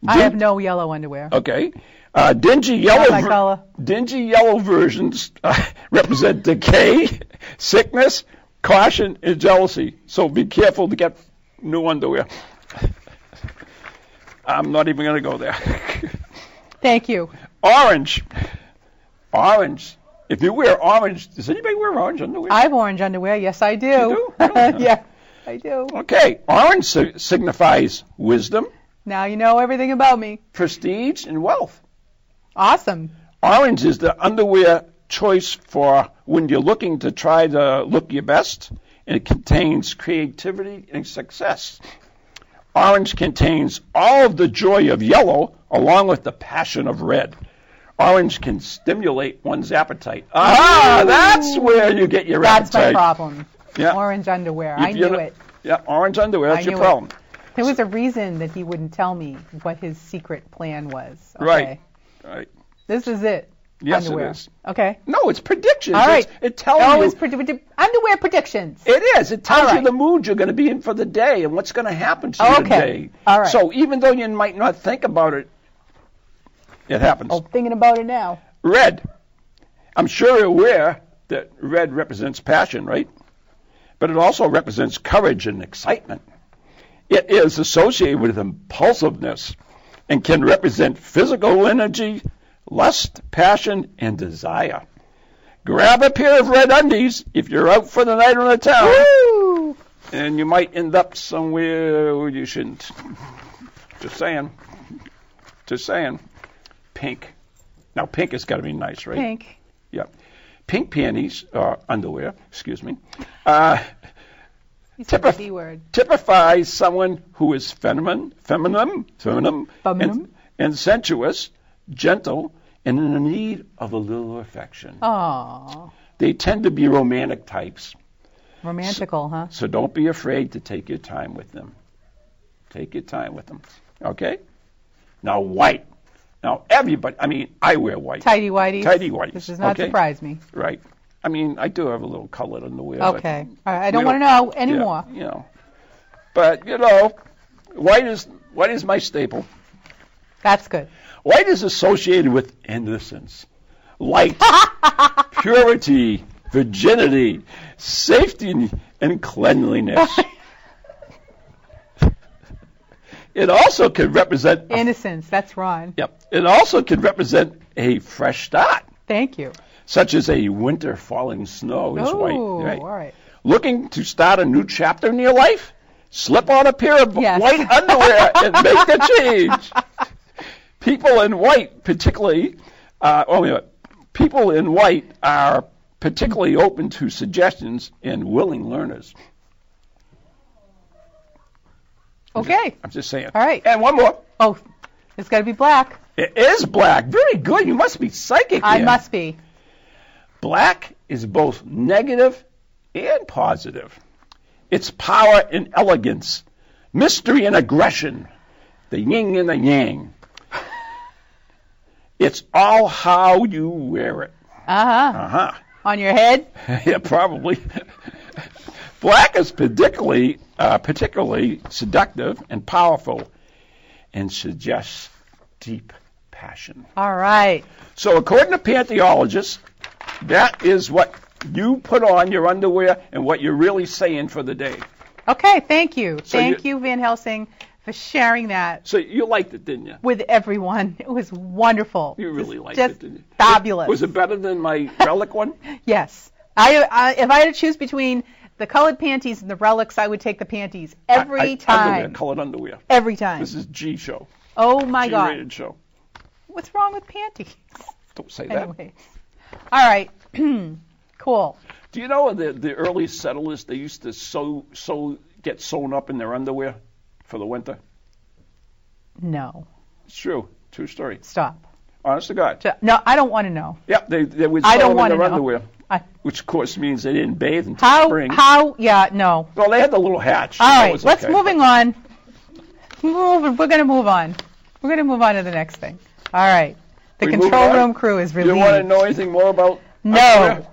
I have no yellow underwear. Okay. Uh, dingy yellow, my color. dingy yellow versions uh, represent decay, sickness, caution, and jealousy. So be careful to get new underwear. I'm not even going to go there. Thank you. orange, orange. If you wear orange, does anybody wear orange underwear? I have orange underwear. Yes, I do. You do? Really? yeah, I do. okay. Orange si- signifies wisdom, Now you know everything about me. prestige, and wealth. Awesome. Orange is the underwear choice for when you're looking to try to look your best, and it contains creativity and success. Orange contains all of the joy of yellow along with the passion of red. Orange can stimulate one's appetite. Ah, that's where you get your That's my appetite. problem. Yeah. Orange underwear. If I knew it. Yeah, orange underwear, that's your problem. it. There was a reason that he wouldn't tell me what his secret plan was. Okay. Right. Right. This is it. Yes, underwear. it is. Okay. No, it's predictions. All right. It's- it tells Oh, you. it's underwear predictions. It is. It tells All you the mood you're going to be in for the day and what's going to happen to you Okay. today. All right. So even though you might not think about it, it happens. Oh, thinking about it now. Red. I'm sure you're aware that red represents passion, right? But it also represents courage and excitement. It is associated with impulsiveness and can represent physical energy, lust, passion, and desire. Grab a pair of red undies if you're out for the night on the town, Woo! and you might end up somewhere where you shouldn't. Just saying. Just saying. Pink. Now, pink has got to be nice, right? Pink. Yeah. Pink panties, or underwear, excuse me, uh, You said the B word. typifies someone who is feminine, feminine, feminine, Feminine. And, and sensuous, gentle, and in need of a little affection. Aw. They tend to be romantic types, Romantical, huh? so don't be afraid to take your time with them. Take your time with them. Okay? Now, white. Now, everybody, I mean, I wear white. Tidy whities. Tidy whities, This does not okay. surprise me. Right. I mean, I do have a little color colored underwear. but- Okay. All right. I don't want to know anymore. Yeah, you know. But, you know, white is white is my staple. That's good. White is associated with innocence, light, purity, virginity, safety, and cleanliness. it also can represent Innocence. That's Ron. Yep. It also can represent a fresh start, Thank you. Such as a winter falling snow is oh, white. Right. all right. Looking to start a new chapter in your life? Slip on a pair of Yes. white underwear and make the change. People in white, particularly, uh, oh, wait a minute. People in white are particularly open to suggestions and willing learners. Okay. I'm just saying. All right. And one more. Oh, it's got to be black. It is black. Very good. You must be psychic. I must be. Black is both negative and positive. It's power and elegance, mystery and aggression, the yin and the yang. It's all how you wear it. Uh huh. Uh huh. On your head? yeah, probably. Black is particularly uh, particularly seductive and powerful, and suggests deep passion. All right. So, according to pantyologists, that is what you put on your underwear and what you're really saying for the day. Okay, thank you. So thank you- Van Helsing, for sharing that So you liked it, didn't you? with everyone. It was wonderful. You really liked just it, didn't you? Fabulous. Was it better than my relic one? Yes. I, I if I had to choose between the colored panties and the relics, I would take the panties every I, I, time. Underwear, colored underwear. Every time. This is G show. oh my God. G-rated show. What's wrong with panties? Don't say that. Anyways. All right. cool. Do you know the the early settlers they used to sew sew get sewn up in their underwear for the winter? No. It's true. True story. Stop. Honest to God. No, I don't want to know. Yep, they they would I sew don't them in their know. underwear, I, which of course means they didn't bathe until how? spring. How? Yeah. No. Well, they had the little hatch. All That Let's okay. moving on. Move, we're going to move on. We're going to move on to the next thing. All right. The We control room crew is really. You want to know anything more about? No.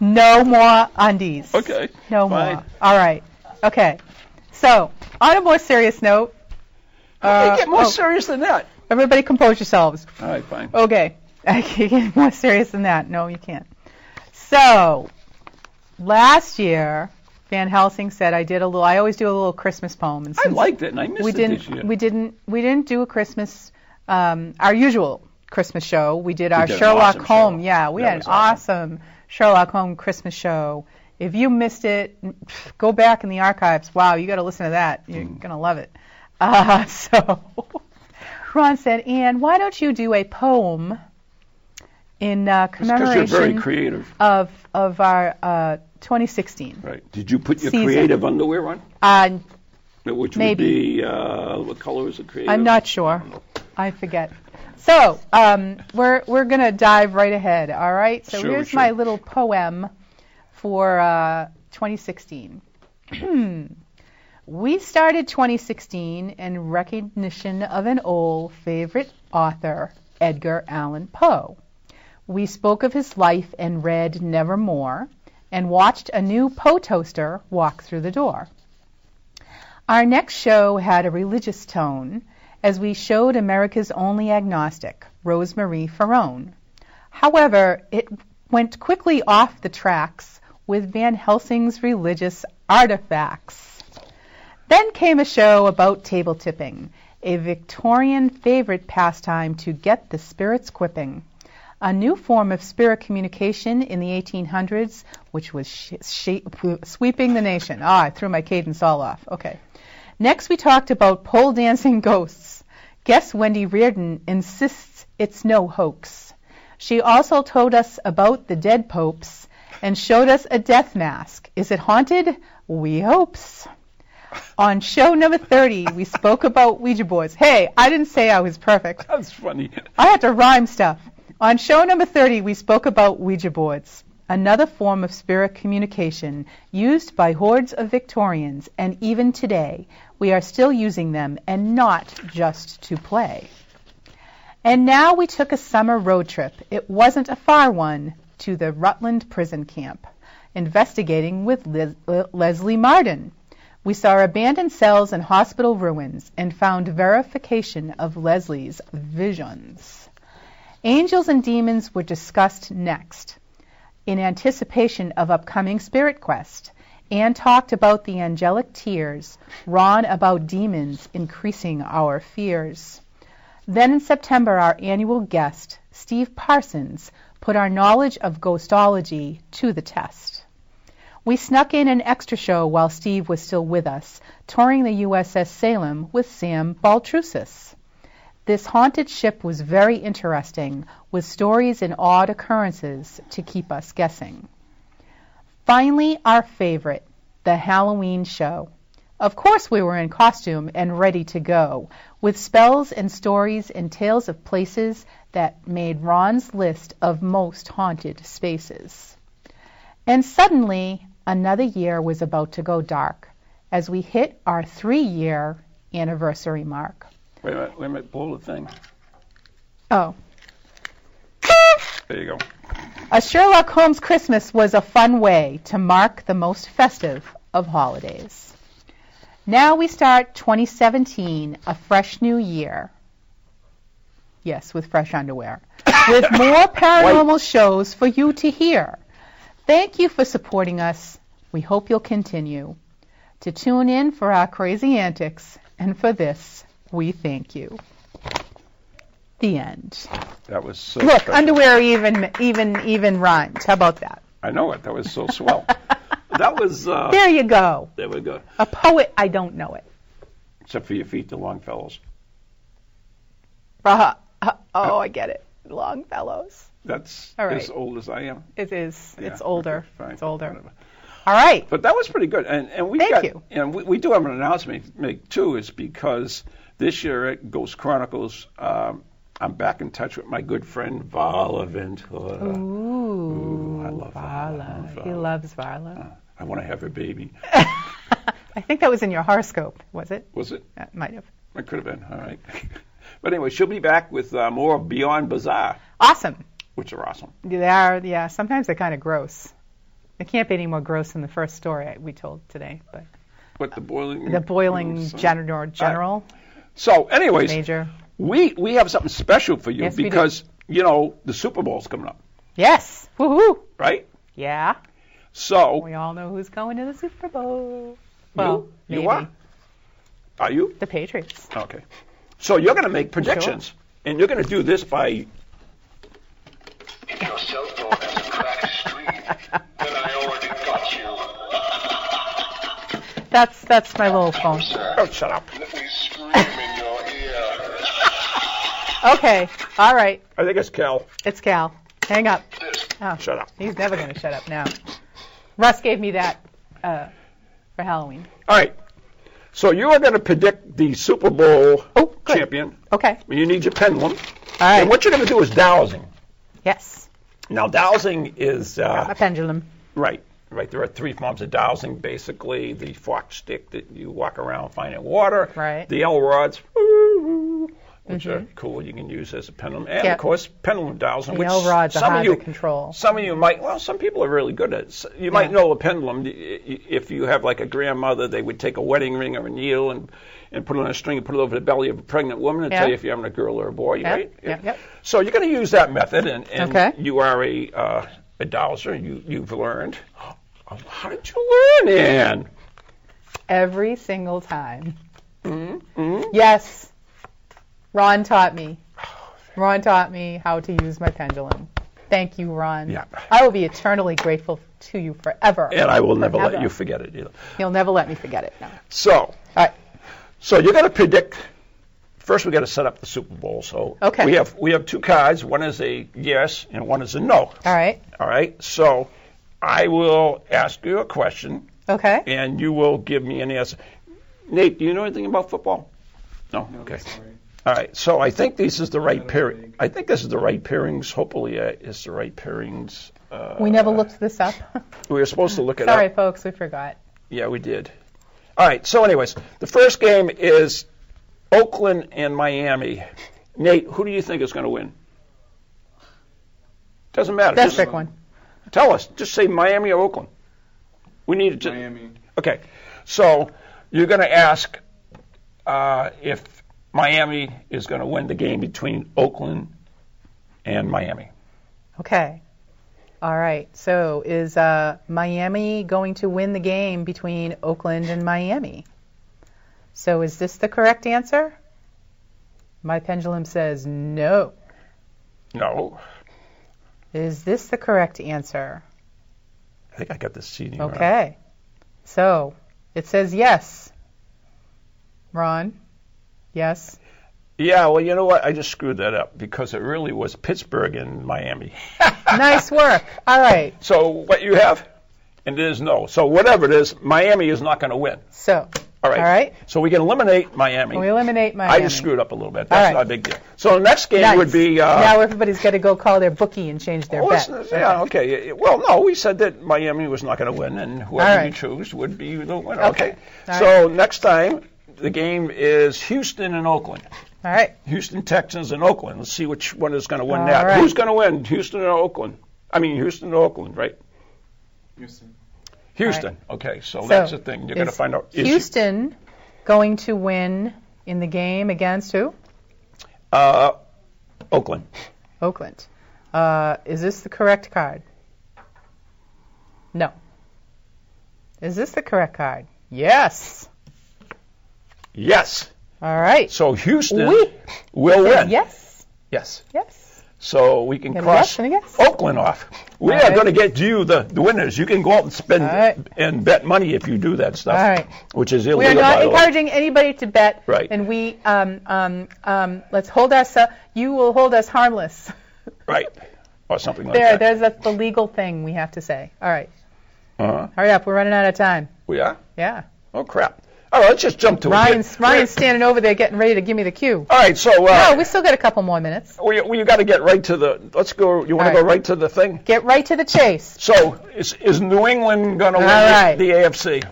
No more undies. Okay. No fine. more. All right. Okay. So, on a more serious note, uh, get more oh, serious than that? everybody compose yourselves. All right, fine. Okay. I can't get more serious than that. No, you can't. So, last year, Van Helsing said I did a little. I always do a little Christmas poem. And I liked it, and I missed we it didn't. this year. We didn't. We didn't do a Christmas. Um, our usual Christmas show. We did our did Sherlock awesome Holmes. show. Yeah, we That had an awesome. awesome Sherlock Holmes Christmas show. If you missed it, go back in the archives. Wow, you got to listen to that. You're Mm. gonna love it. Uh, so, Ron said, Anne, why don't you do a poem in uh, Because you're very commemoration creative, of of our uh, 2016? right? Did you put your Season. creative underwear on? Uh, Which Maybe. would be uh, what color is it? Creative. I'm not sure. I forget. So um, we're we're gonna dive right ahead. All right. So Sure, here's sure. my little poem for uh, 2016. we started 2016 in recognition of an old favorite author, Edgar Allan Poe. We spoke of his life and read Nevermore, and watched a new Poe toaster walk through the door. Our next show had a religious tone as we showed America's only agnostic, Rosemarie Farone. However, it went quickly off the tracks with Van Helsing's religious artifacts. Then came a show about table tipping, a Victorian favorite pastime to get the spirits quipping. A new form of spirit communication in the 1800s, which was sh- sh- sweeping the nation. Ah, I threw my cadence all off. Okay. Next, we talked about pole dancing ghosts. Guest Wendy Reardon insists it's no hoax. She also told us about the dead popes and showed us a death mask. Is it haunted? We hopes. On show number 30, we spoke about Ouija boards. Hey, I didn't say I was perfect. That's funny. I had to rhyme stuff. On show number 30, we spoke about Ouija boards, another form of spirit communication used by hordes of Victorians, and even today, we are still using them and not just to play. And now we took a summer road trip. It wasn't a far one to the Rutland prison camp, investigating with Liz- Le- Leslie Marden. We saw abandoned cells and hospital ruins and found verification of Leslie's visions. Angels and demons were discussed next. In anticipation of upcoming Spirit Quest, Anne talked about the angelic tears, Ron about demons increasing our fears. Then in September, our annual guest, Steve Parsons, put our knowledge of ghostology to the test. We snuck in an extra show while Steve was still with us, touring the USS Salem with Sam Baltrusis. This haunted ship was very interesting, with stories and odd occurrences to keep us guessing. Finally, our favorite, the Halloween show. Of course, we were in costume and ready to go, with spells and stories and tales of places that made Ron's list of most haunted spaces. And suddenly, another year was about to go dark as we hit our three year anniversary mark. Wait a minute, wait a minute, blow the thing. Oh. There you go. A Sherlock Holmes Christmas was a fun way to mark the most festive of holidays. Now we start 2017, a fresh new year. Yes, with fresh underwear. With more paranormal shows for you to hear. Thank you for supporting us. We hope you'll continue to tune in for our crazy antics, and for this, we thank you. The end. That was so Look, special. underwear even even even rhymes. How about that? I know it. That was so swell. that was. Uh, There you go. there we go. A poet, I don't know it. Except for your feet, the Longfellows. Uh, uh, oh, I get it. Longfellows. That's right. as old as I am. It is. Yeah, it's older. okay, it's older. whatever. All right. But that was pretty good. And and we Thank got you. and we, we do have an announcement to make too. Is because this year at Ghost Chronicles, um, I'm back in touch with my good friend Varla Ventura. Ooh, I love Vala. Varla. He loves Varla. I want to have a baby. I think that was in your horoscope, was it? Was it? That might have. It could have been. All right. but anyway, she'll be back with uh, more of Beyond Bizarre, Awesome. which are awesome. They are, yeah. Sometimes they're kind of gross. They can't be any more gross than the first story we told today. But But the boiling. the boiling general, general So, anyways, major. we we have something special for you Yes, because you know the Super Bowl's coming up, Yes. Woohoo. right? Yeah. So We all know who's going to the Super Bowl. Well, you, maybe you are? Are you? the Patriots. Okay. So you're going to make predictions, and you're going to do this by. If your cell phone has a cracked screen, then I already got you. That's that's my little phone. Oh, shut up. Okay. All right. I think it's Cal. It's Cal. Hang up. Oh, Shut up. he's never going to shut up now. Russ gave me that uh, for Halloween. All right. So you are going to predict the Super Bowl Oh, champion. Okay. You need your pendulum. All right. And what you're going to do is dowsing. yes. Now, dowsing is uh, A pendulum. right. Right. There are three forms of dowsing. Basically, the fork stick that you walk around finding water. Right. The L rods, which are cool. You can use as a pendulum, and Yeah. of course, pendulum dowsing. The which rods some of you, control. Some of you might. Well, some people are really good at. it. You might know a pendulum. If you have like a grandmother, they would take a wedding ring or a needle and and put it on a string and put it over the belly of a pregnant woman and Yeah. tell you if you're having a girl or a boy, Yeah, right? yeah, yep. So you're going to use that method, and, and Okay. you are a uh, a dowser. And you you've learned. How did you learn, Ann? Every single time. Mm-hmm. Yes. Ron taught me. Ron taught me how to use my pendulum. Thank you, Ron. Yeah. I will be eternally grateful to you forever. And I will never let you forget it either. You'll never let me forget it. No. So, right. so you're going to predict. First, we got to set up the Super Bowl. So Okay. we have we have two cards. One is a yes, and one is a no. All right. All right. So I will ask you a question, Okay. and you will give me an answer. Nate, do you know anything about football? No. okay. All right. So I think this is the right pairing. I think this is the right pairings. Hopefully, uh, it's the right pairings. Uh, We never looked this up. We were supposed to look it Sorry, up. Sorry, folks, we forgot. Yeah, we did. All right. So, anyways, the first game is Oakland and Miami. Nate, who do you think is going to win? Doesn't matter. That's Just pick one. tell us. Just say Miami or Oakland. We need to. Just, Miami. Okay. So you're going to ask uh, if Miami is going to win the game between Oakland and Miami. Okay. All right. So is uh, Miami going to win the game between Oakland and Miami? So is this the correct answer? My pendulum says no. No. Is this the correct answer? I think I got the seating. Okay. So it says yes. Ron? Yes. Yeah, well, you know what? I just screwed that up because it really was Pittsburgh and Miami. nice work. All right. So what you have, and it is no. So whatever it is, Miami is not going to win. So, All right. all right. So we can eliminate Miami. We eliminate Miami. I just screwed up a little bit. That's right. not a big deal. So the next game Nice. would be. Uh, now everybody's got to go call their bookie and change their well, bet. yeah, okay. Well, no, we said that Miami was not going to win, and whoever All you choose would be the winner. Okay. Okay. So next time, the game is Houston and Oakland. All right. Houston Texans and Oakland. Let's see which one is going to win All that. right. Who's going to win, Houston or Oakland? I mean, Houston or Oakland, right? Houston. Houston. Okay, so, So, that's the thing. You're going to find out. Is Houston going to win in the game against who? Uh, Oakland. Oakland. Uh, is this the correct card? No. Is this the correct card? Yes. Yes. All right. So Houston Oui. will win. Yes. Yes. Yes. So we can cross yes and a yes. Oakland off. We All are right. going to get you the, the winners. You can go out and spend All right. and bet money if you do that stuff, All right. which is illegal. We are not by the way. encouraging anybody to bet. Right. And we, um, um, um, let's hold us, uh, you will hold us harmless. Right. Or something like that. there, that. there's that's the legal thing we have to say. All right. Uh-huh. Hurry up. We're running out of time. We are? Yeah. Oh, crap. All right, let's just jump to it. Ryan's, Ryan's standing over there getting ready to give me the cue. All right, so uh, No, we still got a couple more minutes. we, we got to get right to the. Let's go. You want All to go right to the thing? Get right to the chase. So is, is New England going to win All the- right. the AFC?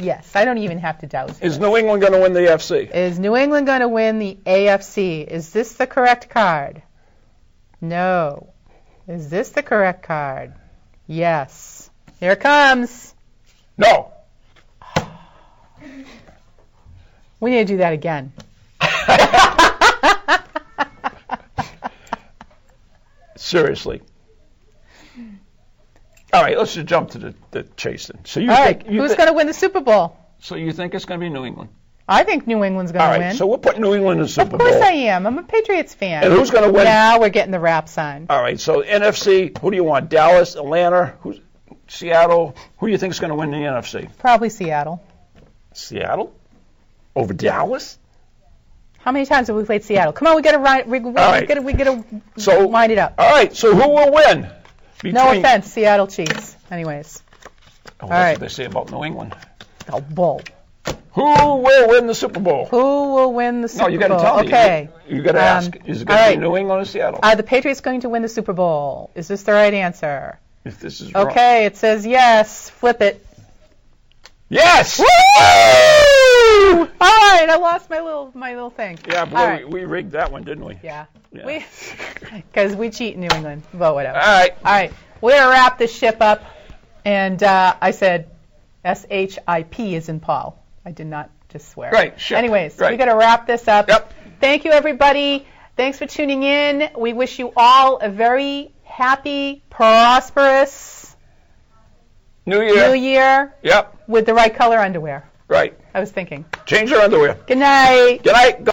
Yes, I don't even have to doubt it. Is New England going to win the AFC? Is New England going to win the AFC? Is this the correct card? No. Is this the correct card? Yes. Here it comes. No. We need to do that again. Seriously. All right, let's just jump to the, the chase then. So you All think right. you Who's thi- going to win the Super Bowl? so you think it's going to be New England? I think New England's going All to right, win. so we'll put New England in the Super Bowl. of course Bowl. I am. I'm a Patriots fan. And who's gonna win? Now we're getting the rap sign. All right, so NFC, who do you want? Dallas, Atlanta, who's Seattle? Who do you think is going to win the NFC? Probably Seattle. Seattle over Dallas? How many times have we played Seattle? Come on, we got to we, we, we right. got to we got to So wind it up. All right, so who will win? Between, No offense, Seattle Chiefs. Anyways, Oh, All that's right. what they say about New England. the bull. Who will win the Super Bowl? Who will win the Super Bowl? no, you got to tell me. Okay. You, you got to Um, ask. Is it going all to be New England or Seattle? Are the Patriots going to win the Super Bowl? Is this the right answer? if this is wrong. Okay, it says yes. Flip it. Yes. Woo! All right, I lost my little my little thing. Yeah, boy, right. we, we rigged that one, didn't we? Yeah. Yeah. We because we cheat in New England, but whatever. All right. All right, we're gonna wrap this ship up, and uh, I said S H I P is in Paul. I did not just swear. Right, ship. Anyways, Right. we got to wrap this up. Yep. Thank you, everybody. Thanks for tuning in. We wish you all a very happy, prosperous New Year. New Year Yep. With the right color underwear. Right. I was thinking. Change your underwear. Good night. Good night. Go-